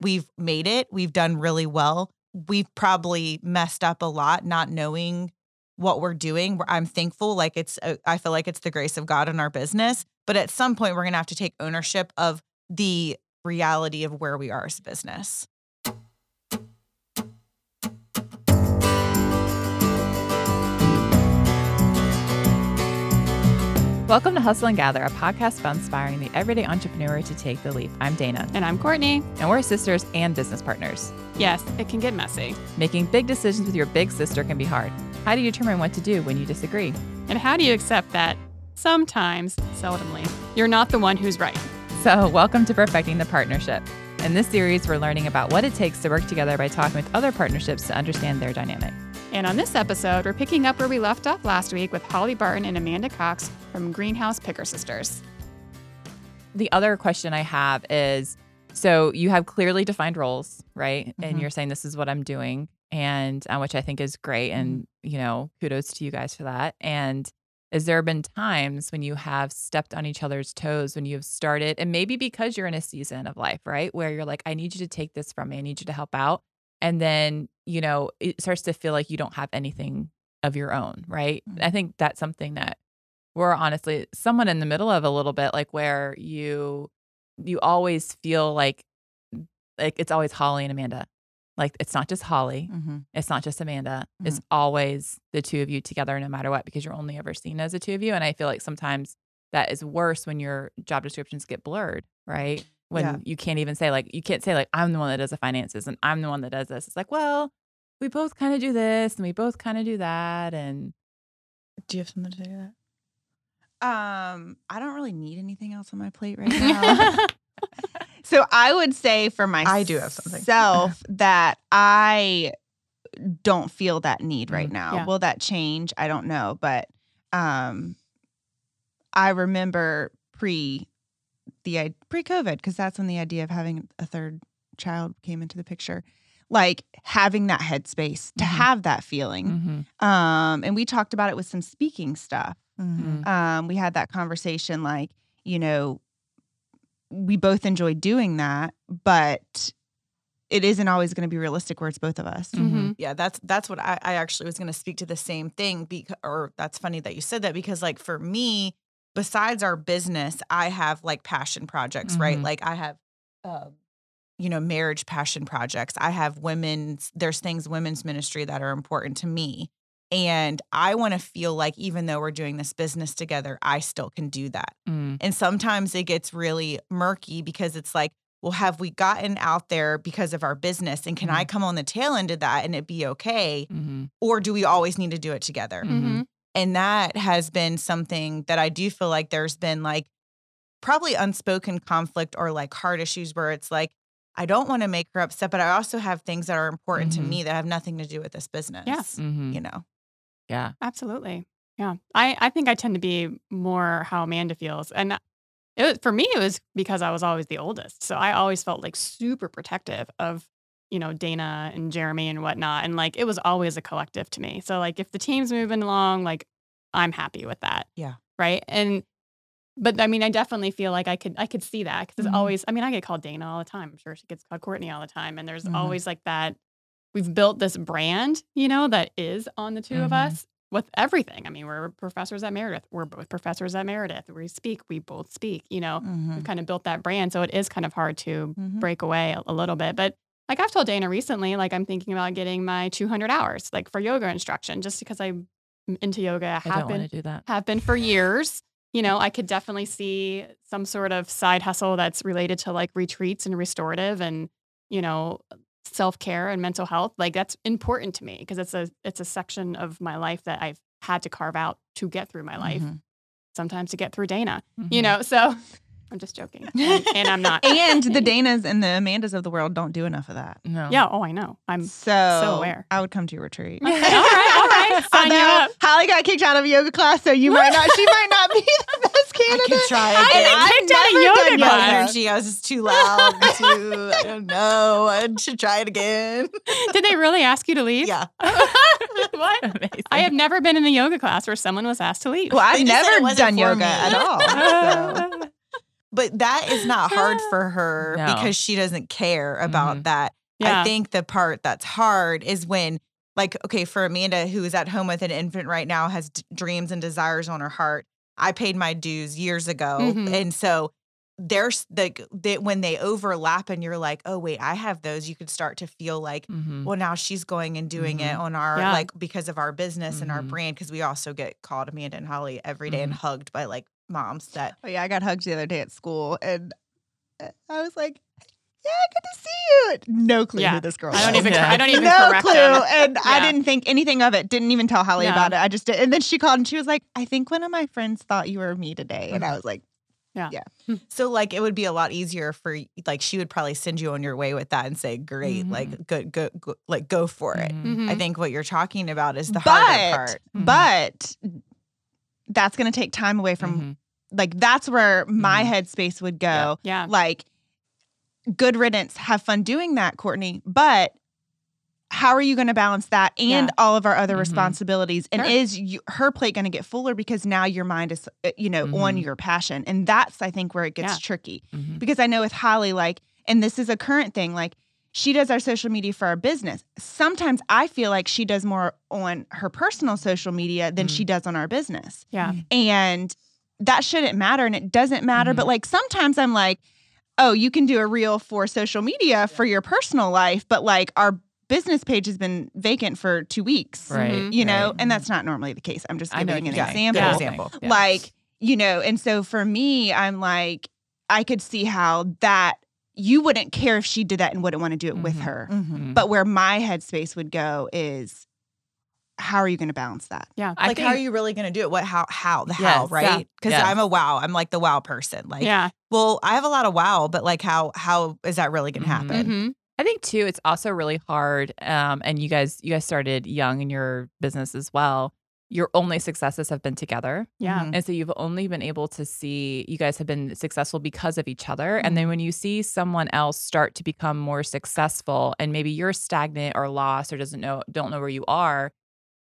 We've made it, we've done really well. We've probably messed up a lot not knowing what we're doing. I'm thankful, like it's, a, I feel like it's the grace of God in our business. But at some point, we're going to have to take ownership of the reality of where we are as a business. Welcome to Hustle and Gather, a podcast about inspiring the everyday entrepreneur to take the leap. I'm Dana. And I'm Courtney. And we're sisters and business partners. Yes, it can get messy. Making big decisions with your big sister can be hard. How do you determine what to do when you disagree? And how do you accept that sometimes, seldomly, you're not the one who's right? So, welcome to Perfecting the Partnership. In this series, we're learning about what it takes to work together by talking with other partnerships to understand their dynamic. And on this episode, we're picking up where we left off last week with Holly Barton and Amanda Cox from Greenhouse Picker Sisters. The other question I have is so you have clearly defined roles, right? Mm-hmm. And you're saying this is what I'm doing, and uh, which I think is great. And, mm-hmm. you know, kudos to you guys for that. And has there been times when you have stepped on each other's toes when you've started, and maybe because you're in a season of life, right? Where you're like, I need you to take this from me, I need you to help out and then you know it starts to feel like you don't have anything of your own right mm-hmm. i think that's something that we're honestly someone in the middle of a little bit like where you you always feel like like it's always holly and amanda like it's not just holly mm-hmm. it's not just amanda mm-hmm. it's always the two of you together no matter what because you're only ever seen as the two of you and i feel like sometimes that is worse when your job descriptions get blurred right when yeah. you can't even say like you can't say like I'm the one that does the finances and I'm the one that does this. It's like, well, we both kind of do this and we both kind of do that. And do you have something to say to that? Um, I don't really need anything else on my plate right now. so I would say for myself, I do have something self that I don't feel that need right mm, now. Yeah. Will that change? I don't know, but um, I remember pre the pre-COVID because that's when the idea of having a third child came into the picture. Like having that headspace to mm-hmm. have that feeling. Mm-hmm. Um, and we talked about it with some speaking stuff. Mm-hmm. Um, we had that conversation like, you know, we both enjoy doing that, but it isn't always going to be realistic where it's both of us. Mm-hmm. Yeah, that's that's what I, I actually was going to speak to the same thing. Because, or that's funny that you said that because, like, for me, besides our business, I have like passion projects, mm-hmm. right? Like I have, uh, you know, marriage passion projects. I have women's, there's things women's ministry that are important to me. And I want to feel like even though we're doing this business together, I still can do that. Mm. And sometimes it gets really murky because it's like, well, have we gotten out there because of our business? And can mm-hmm. I come on the tail end of that and it be okay? Mm-hmm. Or do we always need to do it together? Mm-hmm. And that has been something that I do feel like there's been like probably unspoken conflict or like hard issues where it's like, I don't want to make her upset, but I also have things that are important mm-hmm. to me that have nothing to do with this business. Yes. Mm-hmm. You know? Yeah. Absolutely. Yeah. I, I think I tend to be more how Amanda feels. And it was, for me, it was because I was always the oldest. So I always felt like super protective of, you know, Dana and Jeremy and whatnot. And like it was always a collective to me. So like if the team's moving along, like I'm happy with that. Yeah. Right. And but I mean, I definitely feel like I could I could see that because mm-hmm. always. I mean, I get called Dana all the time. I'm sure she gets called Courtney all the time, and there's mm-hmm. always like that. We've built this brand, you know, that is on the 2 mm-hmm. of us with everything. I mean, we're professors at Meredith. We're both professors at Meredith. We speak. We both speak. You know, we've mm-hmm. kind of built that brand, so it is kind of hard to mm-hmm. break away a, a little bit. But like I've told Dana recently, like I'm thinking about getting my 200 hours, like for yoga instruction, just because I'm into yoga. I have don't been, want to do that. Have been for years. You know, I could definitely see some sort of side hustle that's related to like retreats and restorative and, you know, self-care and mental health. Like that's important to me because it's a it's a section of my life that I've had to carve out to get through my life. Mm-hmm. Sometimes to get through Dana, mm-hmm. you know. So I'm just joking, and, and I'm not. and the Danas and the Amandas of the world don't do enough of that. No. yeah. Oh, I know. I'm So, So aware. I would come to your retreat. Okay, all right. All right. Sign you Although up. Holly got kicked out of a yoga class, so you might not. She might not be the best candidate. could try How did again. they I've kicked out of yoga done class? yoga. energy. I was just too loud. Too. I don't know. I should try it again. Did they really ask you to leave? Yeah. what? Amazing. I have never been in a yoga class where someone was asked to leave. Well, I've They just said it never done yoga me. at all. so. But that is not hard for her No. because she doesn't care about Mhm. that. yeah. I think the part that's hard is when, like, okay, for Amanda, who is at home with an infant right now, has d- dreams and desires on her heart. I paid my dues years ago. Mhm. And so there's the, they, when they overlap and you're like, oh, wait, I have those, you could start to feel like, Mhm. well, now she's going and doing it Mhm. on our, Yeah. like, because of our business and our Mhm. brand. Cause we also get called Amanda and Holly every day and hugged by like moms that, Oh yeah, I got hugged the other day at school, and uh, I was like, "Yeah, good to see you." No clue Yeah. who this girl. I don't even. Yeah. I don't even no correct clue, them. and I didn't think anything of it. Didn't even tell Holly No. about it. I just did, and then she called and she was like, "I think one of my friends thought you were me today," and I was like, Yeah. yeah. so like it would be a lot easier for like she would probably send you on your way with that and say great Mhm. like go, go go like go for it Mhm. i think what you're talking about is the but harder part Mhm. but that's going to take time away from Mhm. like that's where my Mhm. headspace would go. Yeah. Like, good riddance, have fun doing that, Courtney. But how are you going to balance that and Yeah. all of our other Mhm. responsibilities? And Sure. is you, her plate going to get fuller because now your mind is, uh, you know, on Mhm. your passion? And that's, I think, where it gets Yeah. tricky Mhm. because I know with Holly, like, and this is a current thing, like, she does our social media for our business. Sometimes I feel like she does more on her personal social media than Mm. she does on our business Yeah. and that shouldn't matter and it doesn't matter but like sometimes i'm like oh you can do a reel for social media for your personal life but like our business page has been vacant for two weeks Right. Mhm. you know right. and that's not normally the case i'm just I know giving an what example Good Good example. Yeah. like you know and so for me i'm like i could see how that you wouldn't care if she did that and wouldn't want to do it with Mhm. her Mhm. but where my headspace would go is how are you going to balance that Yeah. I like how are you really going to do it what how how the how Yes, right yeah, because yes. i'm a wow i'm like the wow person like yeah. well i have a lot of wow but like how how is that really going to Mhm. happen hmm I think too, it's also really hard. Um, and you guys, you guys started young in your business as well. Your only successes have been together, Yeah. Mhm. and so you've only been able to see you guys have been successful because of each other. And then when you see someone else start to become more successful, and maybe you're stagnant or lost or doesn't know, don't know where you are,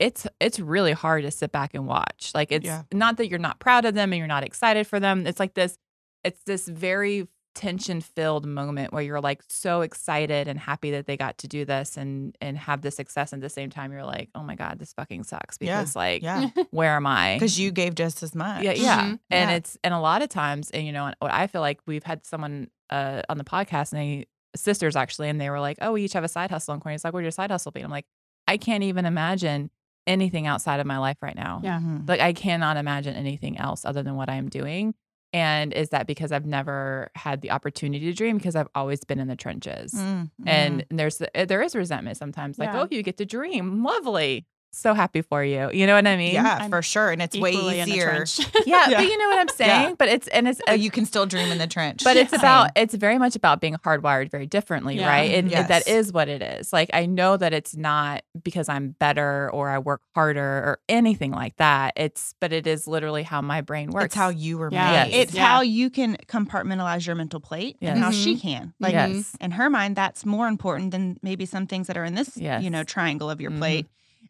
it's it's really hard to sit back and watch. Like it's Yeah. not that you're not proud of them and you're not excited for them. It's like this, it's this very tension filled moment where you're like so excited and happy that they got to do this and and have the success and at the same time you're like oh my god this fucking sucks Yeah. because like yeah where am i because you gave just as much yeah yeah Mhm. and Yeah. it's and a lot of times and you know what i feel like we've had someone uh on the podcast and they sisters actually and they were like oh we each have a side hustle and Courtney's like where'd your side hustle be i'm like i can't even imagine anything outside of my life right now Yeah. Mhm. like I cannot imagine anything else other than what I'm doing. And is that because I've never had the opportunity to dream because I've always been in the trenches. Mhm. And there's uh, there is resentment sometimes like, Yeah. "Oh, you get to dream. Lovely. So happy for you." You know what I mean? yeah I'm for sure and it's way Equally in the easier. Yeah, Yeah. but you know what I'm saying? But it's and it's Oh, you can still dream in the trench but it's about it's very much about being hardwired very differently, Yeah. right? And and that Yes. is what it is. Like I know that it's not because I'm better or I work harder or anything like that. It's but it is literally how my brain works. it's how you were Yeah. made Yes. It's Yeah. how you can compartmentalize your mental plate and how Yes. she can. Like yes. in her mind, that's more important than maybe some things that are in this, you know, triangle of your Mhm. plate.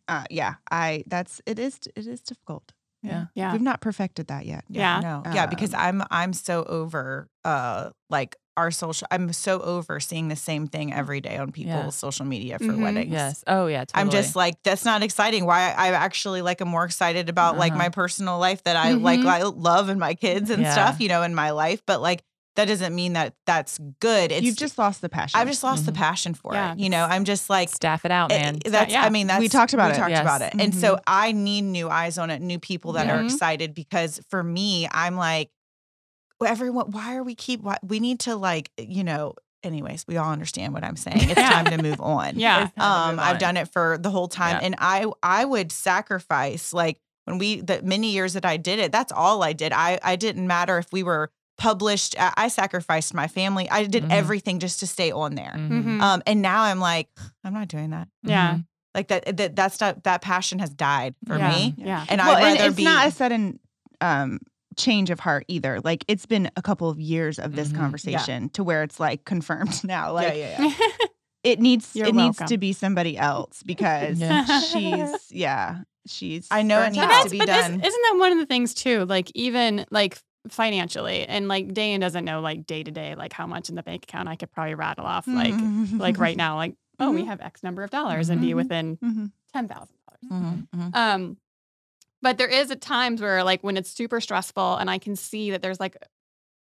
Uh, yeah, I that's it is it is difficult. Yeah. Yeah. We've not perfected that yet. Yeah. no yeah because Um, i'm i'm so over uh like our social i'm so over seeing the same thing every day on people's Yeah. social media for Mhm. weddings Yes. Oh yeah. Totally. I'm just like that's not exciting. Why I actually like am more excited about like Uh-huh. my personal life that I like Mhm. I love and my kids and Yeah. stuff, you know, in my life. But like that doesn't mean that that's good. It's You've just lost the passion. I've just lost the Mhm. passion for Yeah, it. You know, I'm just like staff it out, eh, man. that's Yeah. I mean that's We talked about we it. talked Yes. about it. And so I need new eyes on it, new people that are Mhm. excited because for me, I'm like everyone why are we keep why, we need to like, you know, anyways, we all understand what I'm saying. It's Yeah. time to move on Yeah. It's time to um move i've on. done it for the whole time Yeah. and i i would sacrifice like when we the many years that i did it that's all i did i i didn't matter if we were published. I, I sacrificed my family. I did Mhm. everything just to stay on there. Mhm. Mhm. Um, and now I'm like, I'm not doing that. yeah. Mhm. Like that. That that's not that passion has died for yeah. me. Yeah. And well, I'd and rather it's be. not a sudden um, change of heart either. Like it's been a couple of years of this Mhm. Yeah. conversation to where it's like confirmed now. Like yeah, yeah, yeah. it needs You're it needs to be somebody else because Yeah. she's yeah she's I know it needs to be but this- done. isn't that one of the things too? Like even like financially, and like Dan doesn't know like day to day like how much in the bank account. I could probably rattle off like Mm-hmm. like right now like oh we have X number of dollars and be Mhm. within Mhm. ten thousand dollars. Um, but there is at times where like when it's super stressful and I can see that there's like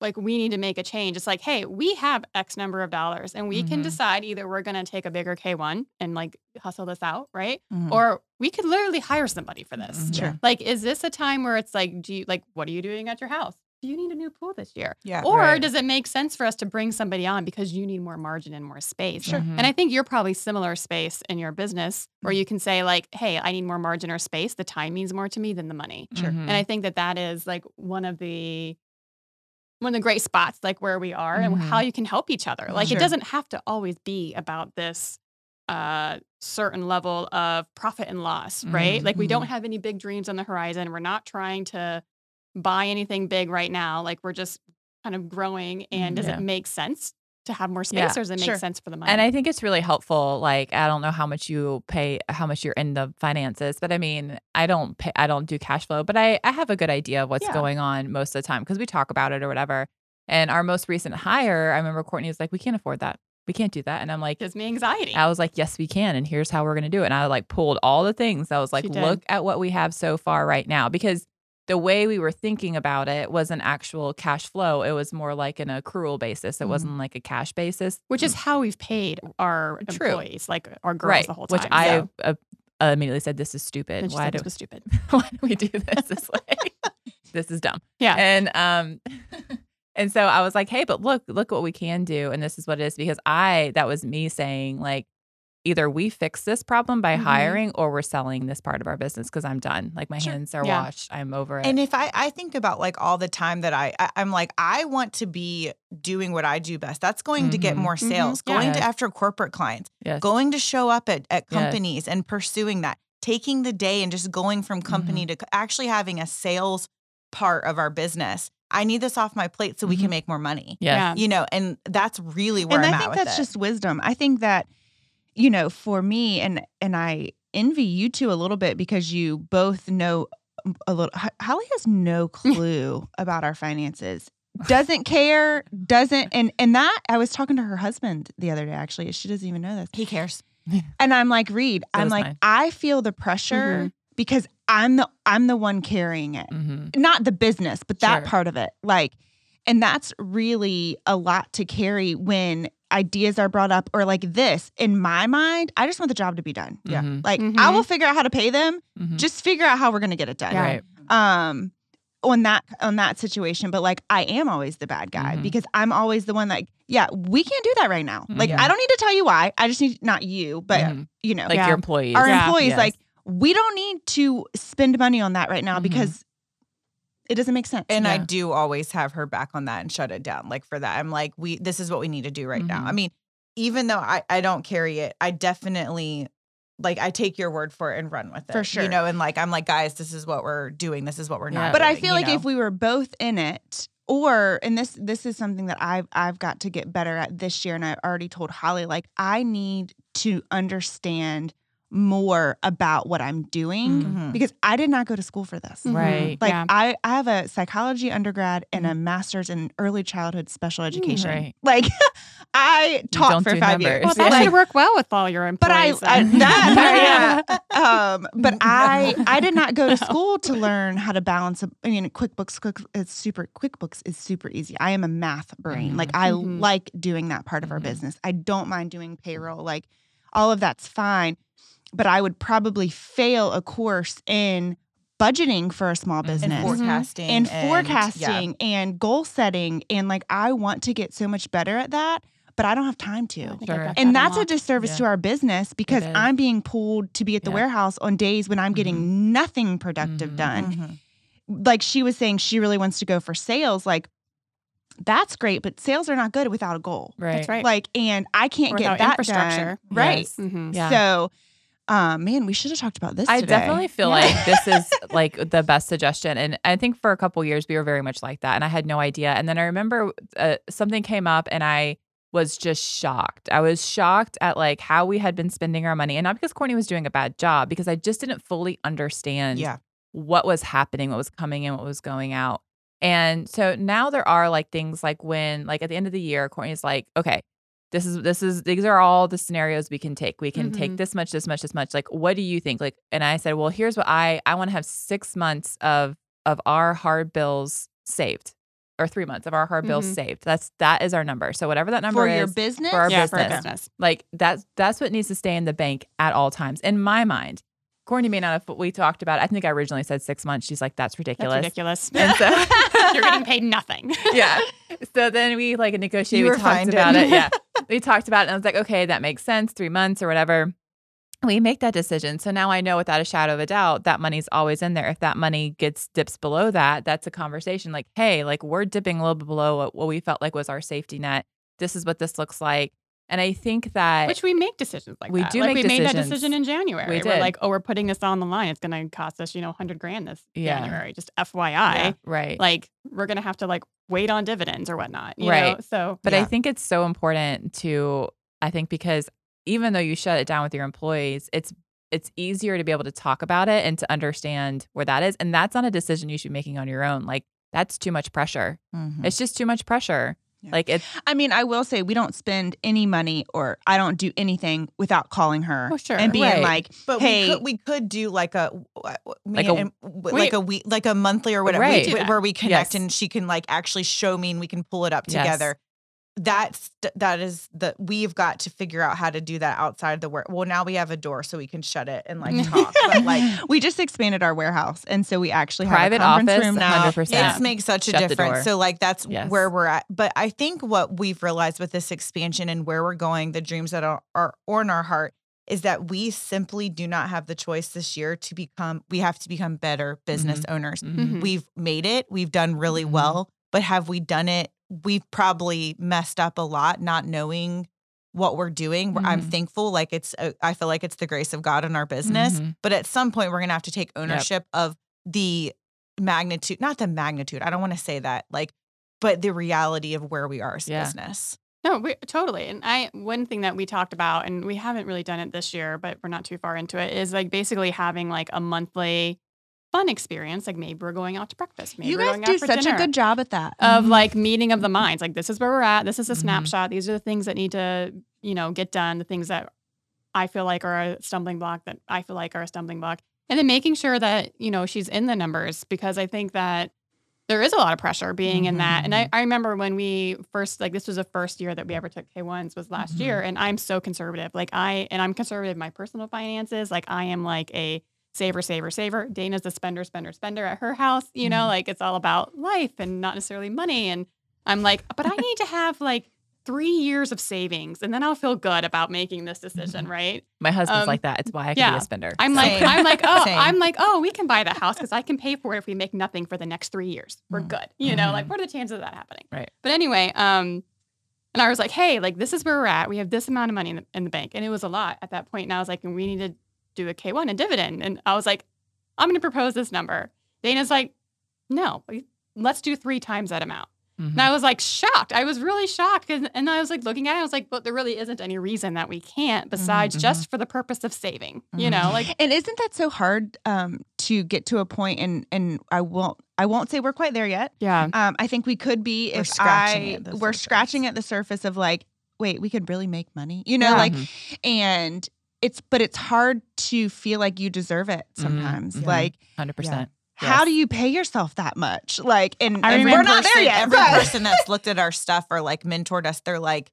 like we need to make a change. It's like, hey, we have X number of dollars and we can decide either we're gonna take a bigger K1 and like hustle this out, right? Or we could literally hire somebody for this. Sure. Like, is this a time where it's like, do you like what are you doing at your house? Do you need a new pool this year? Yeah, Or right. does it make sense for us to bring somebody on because you need more margin and more space? Sure. And I think you're probably similar space in your business where you can say like, "Hey, I need more margin or space. The time means more to me than the money." Sure. And I think that that is like one of the one of the great spots like where we are and Mhm. how you can help each other. Like Sure. it doesn't have to always be about this uh certain level of profit and loss, right? Mhm. Like we don't Mhm. have any big dreams on the horizon. We're not trying to buy anything big right now. Like we're just kind of growing and does Yeah. it make sense to have more space Yeah. or does it make Sure. sense for the money? And I think it's really helpful. Like, I don't know how much you pay, how much you're in the finances, but I mean, I don't pay, I don't do cash flow, but I, I have a good idea of what's Yeah. going on most of the time because we talk about it or whatever. And our most recent hire, I remember Courtney was like, we can't afford that. We can't do that. And I'm like, gives me anxiety. I was like, yes, we can. And here's how we're going to do it. And I like pulled all the things. I was like, look at what we have so far right now. Because the way we were thinking about it was an actual cash flow. It was more like an accrual basis. It Mhm. wasn't like a cash basis. which is how we've paid our True. employees, like our girls right. the whole time. Which. I so. uh, immediately said, this is stupid. Why do, this was stupid. why do we do this this way? this is dumb. Yeah. And um and so I was like, hey, but look, look what we can do. And this is what it is because I that was me saying, like, either we fix this problem by Mhm. hiring or we're selling this part of our business because I'm done. Like my Sure. hands are Yeah. washed. I'm over it. And if I, I think about like all the time that I, I I'm like I want to be doing what I do best. That's going to get Mhm. more Mhm. sales. Yeah. Going to after corporate clients. yes. Going to show up at at Yes. companies and pursuing that. Taking the day and just going from company to actually having a sales part of our business. I need this off my plate so we can make more money. Yeah. You know, and that's really where and I'm I think that's it. just wisdom. I think that you know, for me, and and I envy you two a little bit because you both know a little. Holly has no clue about our finances. Doesn't care. Doesn't and and that I was talking to her husband the other day. Actually, she doesn't even know this. he cares. And I'm like, Reed, So I'm like, mine. I feel the pressure because I'm the I'm the one carrying it hmm not the business, but that Sure. part of it. Like, and that's really a lot to carry when ideas are brought up or like this. In my mind, I just want the job to be done. Yeah. Mhm. Like, I Mhm. will figure out how to pay them. Mhm. Just figure out how we're gonna get it done. Yeah. Right. Um, on that on that situation, but like I am always the bad guy Mhm. because I'm always the one like, yeah, we can't do that right now. Like, Yeah. I don't need to tell you why. I just need not you, but Mhm. you know, Like Yeah. your employees. our Yeah. employees Yes. like we don't need to spend money on that right now because it doesn't make sense. And I do always have her back on that and shut it down. Like for that, I'm like, we this is what we need to do right now. Mhm. I mean, even though I, I don't carry it, I definitely like I take your word for it and run with it. For sure. You know, and like I'm like, guys, this is what we're doing. This is what we're Yeah. not. but I feel like know? if we were both in it or and this this is something that I've I've got to get better at this year and I already told Holly like I need to understand more about what I'm doing Mhm. because I did not go to school for this. Mhm. Right. Like Yeah. I, I have a psychology undergrad and Mm-hmm. a master's in early childhood special education. right. Like I taught for five numbers. years. well, that Yeah. should work well with all your employees. but I. I that yeah. Um, but I I did not go to school to learn how to balance. A, I mean, QuickBooks Quick is super. QuickBooks is super easy. I am a math brain. Mhm. Like I Mhm. like doing that part of our business. I don't mind doing payroll. Like all of that's fine. But I would probably fail a course in budgeting for a small Mhm. business and forecasting and yeah. forecasting and goal setting and like I want to get so much better at that, but I don't have time to. Sure. I And that's a unlocked. disservice Yeah. to our business because. I'm being pulled to be at the Yeah. warehouse on days when I'm getting nothing productive Mhm. done. Mhm. Like she was saying, she really wants to go for sales. Like that's great, but sales are not good without a goal. Right. That's right. Like, and I can't Or get that infrastructure. done. Right. Yes. Yeah. So, um, man, we should have talked about this. I today. definitely feel Yeah. like this is like the best suggestion. And I think for a couple years we were very much like that. And I had no idea. And then I remember uh, something came up and I was just shocked. I was shocked at like how we had been spending our money. And not because Courtney was doing a bad job, because I just didn't fully understand Yeah. what was happening, what was coming in, what was going out. And so now there are like things like when, like at the end of the year, Courtney's like, okay, this is this is these are all the scenarios we can take. We can take Mhm. this much, this much, this much. Like, what do you think? Like, and I said, well, here's what I I want to have six months of of our hard bills saved, or three months of our hard bills Mhm. saved. That's that is our number. So whatever that number for is your business. for our yeah, for business. business. like that's that's what needs to stay in the bank at all times. In my mind, Courtney may not have. We talked about. I think I originally said six months. She's like, that's ridiculous. That's ridiculous. ridiculous. And so, You're getting paid nothing. yeah. So then we like negotiated. You we were talked fine, about didn't it. Yeah, we talked about it, and I was like, okay, that makes sense. Three months or whatever. We make that decision. So now I know without a shadow of a doubt that money's always in there. If that money gets dips below that, that's a conversation. Like, hey, like we're dipping a little bit below what, what we felt like was our safety net. This is what this looks like. And I think that Which we make decisions like We that. do like make we made that decision in January. We We're like, oh, we're putting this on the line. It's going to cost us, you know, 100 grand this Yeah. January. Just FYI. Yeah, right. Like we're going to have to like wait on dividends or whatnot. You Right. Know? So But I think it's so important to I think because even though you shut it down with your employees, it's it's easier to be able to talk about it and to understand where that is. And that's not a decision you should be making on your own. Like that's too much pressure. Mhm. It's just too much pressure. Yeah. Like it's I mean, I will say we don't spend any money or I don't do anything without calling her Oh, sure. and being Right. like, But hey, we could we could do like a Like a- a like a week like a monthly or whatever Right. we- Do where we connect Yes. and she can like actually show me and we can pull it up Yes. together. That's that is the we've got to figure out how to do that outside the work. Well, now we have a door so we can shut it and like talk. But like we just expanded our warehouse, and so we actually private have a conference office, room now. hundred percent. It makes such a Shut the door. difference. So like that's Yes. where we're at. But I think what we've realized with this expansion and where we're going, the dreams that are, are on our heart, is that we simply do not have the choice this year to become. We have to become better business owners. Mhm. We've made it. We've done really Mhm. well. But have we done it? We've probably messed up a lot, not knowing what we're doing. I'm Mhm. thankful. Like it's, uh, I feel like it's the grace of God in our business. Mhm. But at some point, we're gonna have to take ownership of the magnitude, not the magnitude. I don't want to say that, like, but the reality of where we are as a Yeah. business. No, we, totally. And I one thing that we talked about, and we haven't really done it this year, but we're not too far into it, is like basically having like a monthly fun experience. Like maybe we're going out to breakfast. Maybe you guys do such a good job at that. of mm-hmm. like meeting of the mm-hmm. minds. Like this is where we're at. This is a Mhm. snapshot. These are the things that need to, you know, get done. The things that I feel like are a stumbling block that I feel like are a stumbling block. And then making sure that, you know, she's in the numbers because I think that there is a lot of pressure being in that. And I, mm-hmm. I remember when we first like this was the first year that we ever took K1s was last year. And I'm so conservative. Like I and I'm conservative my personal finances. Like I am like a saver, saver, saver. Dana's a spender, spender, spender at her house. You know, Mhm. like it's all about life and not necessarily money. And I'm like, but I need to have like three years of savings and then I'll feel good about making this decision, right? My husband's Um, like that. It's why I can be a spender. I'm like, Same. I'm like, oh, Same. I'm like, oh, we can buy the house because I can pay for it if we make nothing for the next three years. We're Mm. good. You know, like what are the chances of that happening? Right. But anyway, um, and I was like, hey, like this is where we're at. We have this amount of money in the, in the bank. And it was a lot at that point. And I was like, and we need to do a K1, and dividend. And I was like, I'm going to propose this number. Dana's like, no, let's do three times that amount. Mhm. And I was like shocked. I was really shocked. And, and I was like looking at it. I was like, but there really isn't any reason that we can't besides Mhm. just for the purpose of saving, you know, Mhm. like, And isn't that so hard um, to get to a point? And and I won't I won't say we're quite there yet. yeah. Um, I think we could be We're if I at the we're surface. scratching at the surface of like, wait, we could really make money, you know, Yeah. like, Mhm. and it's but it's hard to feel like you deserve it Mhm. sometimes. Mhm. Like, 100%. how Yes. do you pay yourself that much? Like, and, I and we're remember not there person- yet. Every but- person that's looked at our stuff or like mentored us, they're like,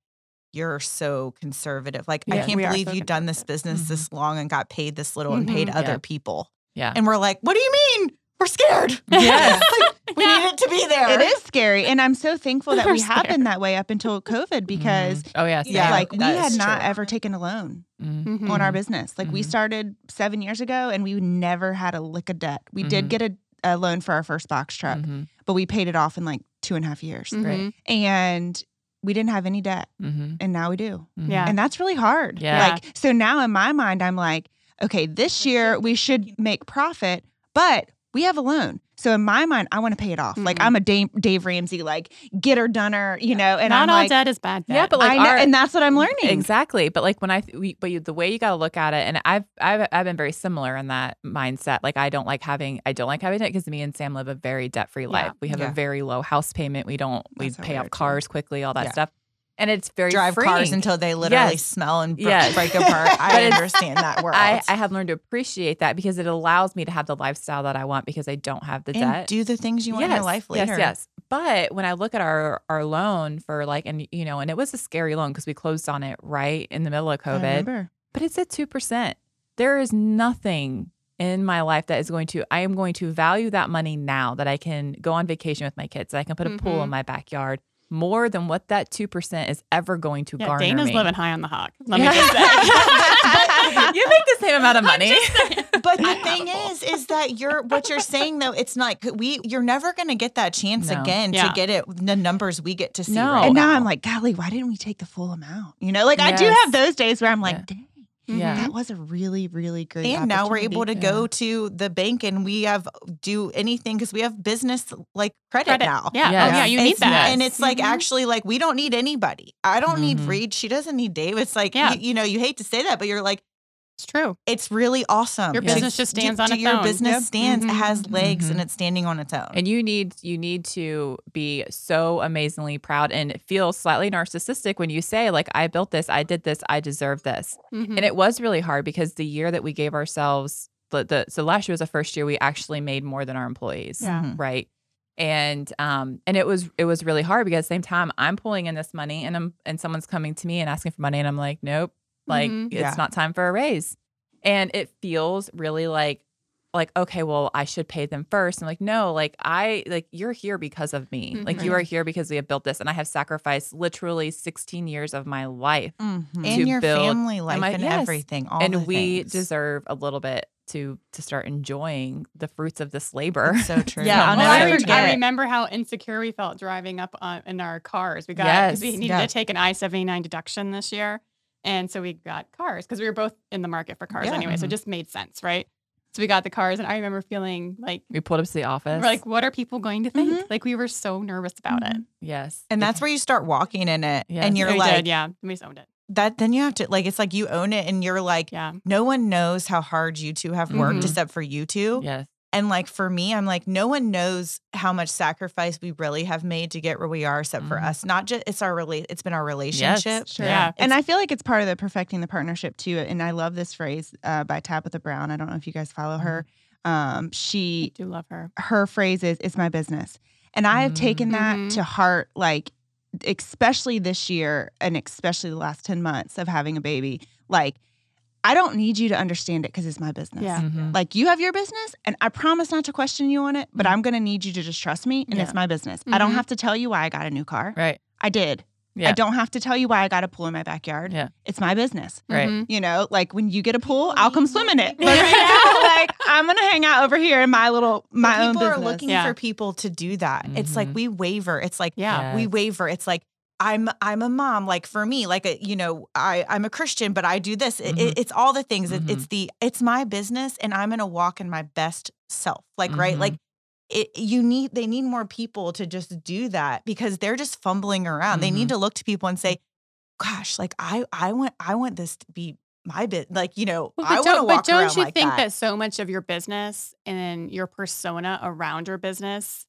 "You're so conservative. Like, I can't believe so you've done this conservative. business this long and got paid this little and paid Mhm. other Yeah. people." Yeah. And we're like, "What do you mean? We're scared. Yes. Like, we Yeah. need it to be there. It is scary, and I'm so thankful that We're we have scared. been that way up until COVID because, Mhm. oh yeah, Yeah, like, we had not true. ever taken a loan Mhm. Mhm. on our business. Like, we Mhm. started seven years ago, and we never had a lick of debt. We did get a, a loan for our first box truck, Mhm. but we paid it off in like two and a half years. Right. And we didn't have any debt. Mm-hmm. And now we do. Yeah. And that's really hard. Yeah. Like, so now in my mind, I'm like, okay, this year we should make profit, but we have a loan. So in my mind, I want to pay it off. Like Mhm. I'm a Dave, Dave Ramsey, like getter doner, you know, and Not I'm all like, debt is bad debt. Yeah, but like I know, our- and that's what I'm learning. Exactly. But like when I, we, but you, the way you got to look at it, and I've, I've, I've been very similar in that mindset. Like I don't like having, I don't like having it because me and Sam live a very debt free life. We have Yeah. a very low house payment. We don't, we That's pay off are, too. cars quickly, all that Yeah. stuff. And it's very drive cars until they literally Yes. smell and br- Yes. break apart. I understand that world. I, I have learned to appreciate that because it allows me to have the lifestyle that I want because I don't have the and debt. do the things you want in your life later. Yes, yes. But when I look at our our loan for like, and you know, and it was a scary loan because we closed on it right in the middle of COVID. but it's at 2%. There is nothing in my life that is going to, I am going to value that money now that I can go on vacation with my kids, that I can put a pool Mhm. in my backyard more than what that 2% is ever going to Yeah, garner Dana's me. living high on the hog. Let me just say. you make the same amount of money. But the thing is, is that you're what you're saying though. It's not we. You're never going to get that chance No. again Yeah. to get it. The numbers we get to see. No. right and now now I'm like, golly, why didn't we take the full amount? You know, like I do have those days where I'm like, Yeah. dang, Yeah. that was a really, really great. and now we're able to opportunity. go to the bank and we have do anything because we have business like credit, Credit. now. Yeah. Yes. Oh, yeah. You need It's- that. And it's like Mhm. actually like we don't need anybody. I don't need Mhm. Reed. She doesn't need Dave. It's like Yeah. you, you know, you hate to say that, but you're like, It's true. it's really awesome. Your business just do- stands on do its Your own. business Yep. stands, Mhm. has legs, and Mhm. it's standing on its own. and you need you need to be so amazingly proud and feel slightly narcissistic when you say like I built this, I did this, I deserve this. Mhm. And it was really hard because the year that we gave ourselves the, the so last year was the first year we actually made more than our employees. Yeah. Mhm. Right. And um and it was it was really hard because at the same time I'm pulling in this money and I'm and someone's coming to me and asking for money and I'm like, nope, like Mhm. it's Yeah. not time for a raise. And it feels really like like okay well i should pay them first i'm like no like i like you're here because of me like you Mhm. are here because we have built this and i have sacrificed literally 16 years of my life Mhm. and to your build- family life my- and yes. everything. All the and we things. deserve a little bit to to start enjoying the fruits of this labor It's so true. Yeah, I'll Well, I, re- forget. I remember how insecure we felt driving up on, in our cars. We got because we needed yeah. to take an I seventy nine deduction this year, and so we got cars because we were both in the market for cars Yeah. anyway. So it Mhm. just made sense, right? So we got the cars, and I remember feeling like, we pulled up to the office we're like, what are people going to think? Mhm. Like we were so nervous about it. yes And that's where you start walking in it. Yes. And you're we like, did, yeah, we owned it. that, then you have to, like, it's like you own it and you're like, Yeah, no one knows how hard you two have worked Mhm. except for you two. yes And like for me, I'm like, no one knows how much sacrifice we really have made to get where we are except for Mhm. us. Not just, it's our relate, it's been our relationship. Sure. Yeah. And I feel like it's part of the perfecting the partnership too. And I love this phrase uh, by Tabitha Brown. I don't know if you guys follow her. Um, I she do love her. her phrase is "It's my business," and I have taken that Mhm. to heart. Like, especially this year, and especially the last ten months of having a baby. Like, I don't need you to understand it because it's my business. Yeah. Mhm. Like you have your business, and I promise not to question you on it, but I'm going to need you to just trust me, and it's my business. I don't Mhm. have to tell you why I got a new car. right I did. Yeah. I don't have to tell you why I got a pool in my backyard. Yeah. It's my business. Right. Mhm. You know, like when you get a pool, I'll come swim in it. But right now, like I'm gonna hang out over here in my little But my own people are looking Yeah. for people to do that. It's like Mhm. we waver. It's like Yeah. we waver. It's like I'm I'm a mom. Like for me, like a, you know, I I'm a Christian, but I do this. It, Mhm. it- it's all the things. It, Mhm. it's the it's my business, and I'm gonna walk in my best self. Like right, Mhm. like. It, you need they need more people to just do that because they're just fumbling around. They need Mhm. to look to people and say, "Gosh, like I I want I want this to be my bit. Like you know, Well, I but want to don't, but don't you like think that. that. so much of your business and your persona around your business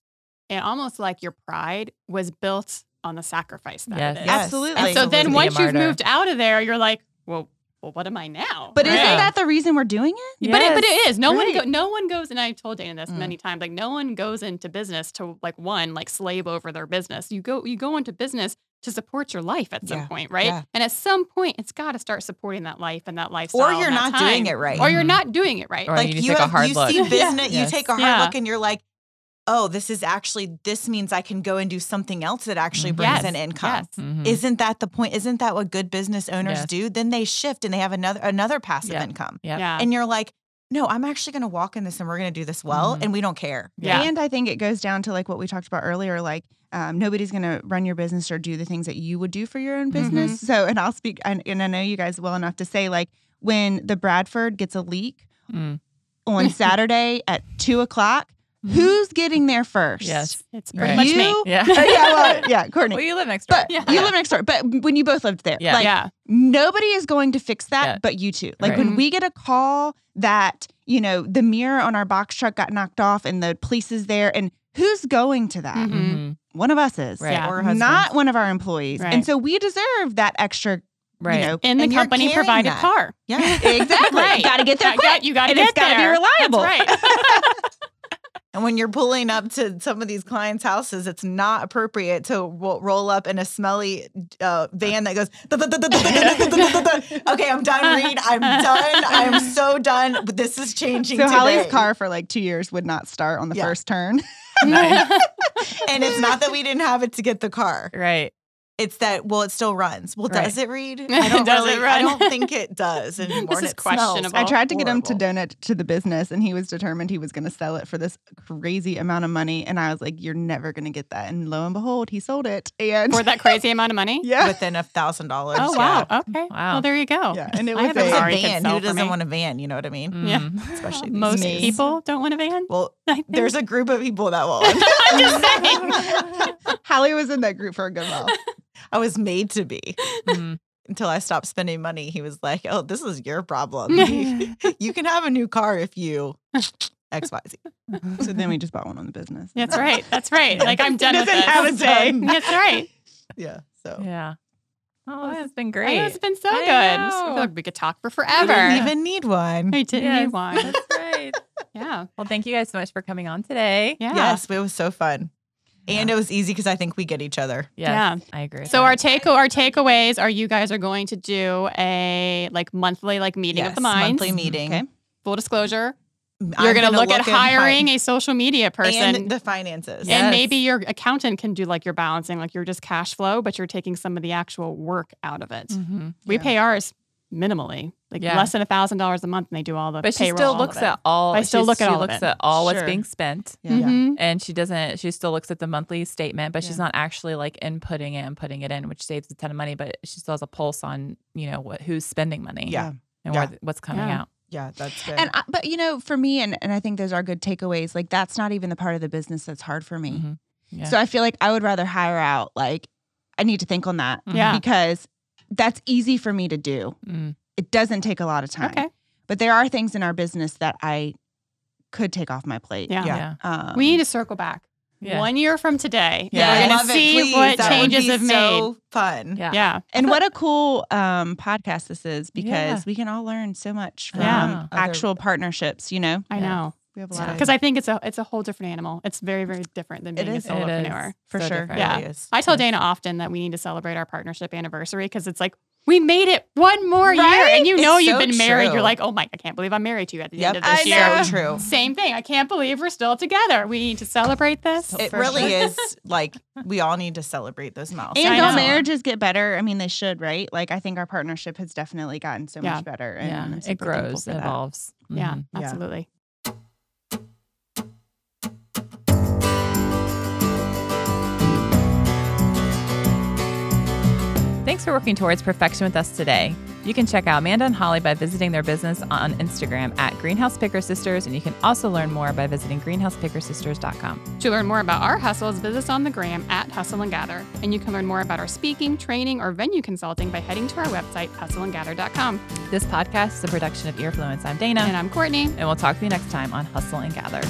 and almost like your pride was built on the sacrifice that Yes. it is? Yes, Absolutely. And so then once you've moved out of there, you're like, well, well, what am I now? But Right? isn't that the reason we're doing it? But it, but it is. No one go, no one goes and I've told Dana this Mm. many times. Like no one goes into business to like one like slave over their business. You go you go into business to support your life at some Yeah. point, right? Yeah. And at some point, it's got to start supporting that life and that lifestyle. or you're that not doing it right. or you're Mhm. not doing it right. Or like you you, take a have- hard you look. see Yeah. business, you Yes. take a hard Yeah. look, and you're like, oh, this is actually this means I can go and do something else that actually Mhm. brings Yes. in income. Yes. Mhm. Isn't that the point? Isn't that what good business owners Yes. do? Then they shift and they have another another passive Yeah. income, Yep. Yeah. and you're like, no, I'm actually going to walk in this and we're going to do this well, Mhm. and we don't care. Yeah. And I think it goes down to like what we talked about earlier. Like um, nobody's going to run your business or do the things that you would do for your own business. Mm-hmm. So, and I'll speak, and, and, I know you guys well enough to say, like, when the Bradford gets a leak mm. on Saturday at two o'clock, Mm-hmm. Who's getting there first? Yes, it's pretty right. much you, me. Yeah, uh, yeah, well, yeah, Courtney. well, you live next door. But yeah. you live next door. But when you both lived there, yeah. like yeah. nobody is going to fix that, yeah. but you two. Like right. when we get a call that you know the mirror on our box truck got knocked off and the police is there, and who's going to that? Mm-hmm. mm-hmm. One of us is, right. or not one of our employees, right. and so we deserve that extra Right. You know, in the company provided that. car. Yeah, exactly. right. You got to get there quick. You got to get there. It's got to be reliable. That's right. And when you're pulling up to some of these clients' houses, it's not appropriate to roll up in a smelly uh, van that goes. okay, I'm done. Read. I'm done. I am so done. But this is changing. So today. Holly's car for like two years would not start on the yeah. first turn. and it's not that we didn't have it to get the car. Right. It's that well, it still runs. Well, right. does it read? I don't does really, it run? I don't think it does anymore. this is questionable. I tried to get him to donate to the business, and he was determined he was going to sell it for this crazy amount of money. And I was like, "You're never going to get that." And lo and behold, he sold it. And for that crazy amount of money, yeah, within a thousand dollars. Oh wow, yeah. okay, wow. Well, there you go. Yeah, and it I was have a, a car van. Who doesn't want a van? You know what I mean? Mm. Yeah, especially most days. people don't want a van. Well, there's a group of people that will. I'm just saying. Holly was in that group for a good while. I was made to be. Mm-hmm. Until I stopped spending money, he was like, "Oh, this is your problem. you, you can have a new car if you X Y Z." So then we just bought one on the business. That's right. That's right. Like I'm done with doesn't this. have a day. That's right. Yeah. So Yeah. Oh, Well, it's been great. it's been so I good. I feel like we could talk for I forever. didn't even need one. We didn't Yes, need one. That's right. Yeah. Well, thank you guys so much for coming on today. Yeah. Yes, it was so fun, and it was easy because I think we get each other. Yes, Yeah. I agree. So that. our take our takeaways are you guys are going to do a like monthly like meeting yes, of the minds. monthly meeting. Okay. Full disclosure. I'm You're going to look, at hiring a social media person. and the finances. Yeah. And Yes. maybe your accountant can do like your balancing, like you're just cash flow, but you're taking some of the actual work out of it. Mhm. We Yeah. pay ours minimally, like Yeah. less than a thousand dollars a month, and they do all the payroll. But she payroll. still looks it. at all. I still look at she all of looks it. at all what's Sure. being spent, Yeah. Mhm. and she doesn't. She still looks at the monthly statement, but she's not actually like inputting it and putting it in, which saves a ton of money. But she still has a pulse on you know what who's spending money, Yeah. and Yeah. where, what's coming Yeah. out. Yeah, that's good. And I, but you know, for me, and, and I think those are good takeaways. Like that's not even the part of the business that's hard for me. Mhm. Yeah. So I feel like I would rather hire out. Like I need to think on that Yeah. because that's easy for me to do. Mm. It doesn't take a lot of time. Okay. But there are things in our business that I could take off my plate. Yeah. yeah. Um, We need to circle back. Yeah. One year from today, Yeah. we're going to see please. what That would changes be have made. so fun. Yeah. Yeah. and what a cool um, podcast this is because Yeah. we can all learn so much from Yeah. actual partnerships. You know, I Yeah. know. we have a lot of Because I think it's a it's a whole different animal. It's very, very different than being is. a solopreneur. is. For So sure. different. Yeah. It really is. I tell Dana often that we need to celebrate our partnership anniversary because it's like we made it one more year, and you know It's you've so been married. true. You're like, oh my, I can't believe I'm married to you at the Yep. end of this I year. know. So true. Same thing. I can't believe we're still together. We need to celebrate this. It really sure. is like we all need to celebrate those milestones. and I marriages get better? I mean, they should, right? Like, I think our partnership has definitely gotten so Yeah. much better. And Yeah. It grows, it evolves. Yeah, Mhm. Yeah. absolutely. Thanks for working towards perfection with us today. You can check out Amanda and Holly by visiting their business on Instagram at Greenhouse Picker Sisters, and you can also learn more by visiting greenhousepickersisters.com. To learn more about our hustles, visit us on the gram at Hustle and Gather. And you can learn more about our speaking, training, or venue consulting by heading to our website, hustleandgather.com. This podcast is a production of Earfluence. I'm Dana, And I'm Courtney. and we'll talk to you next time on Hustle and Gather.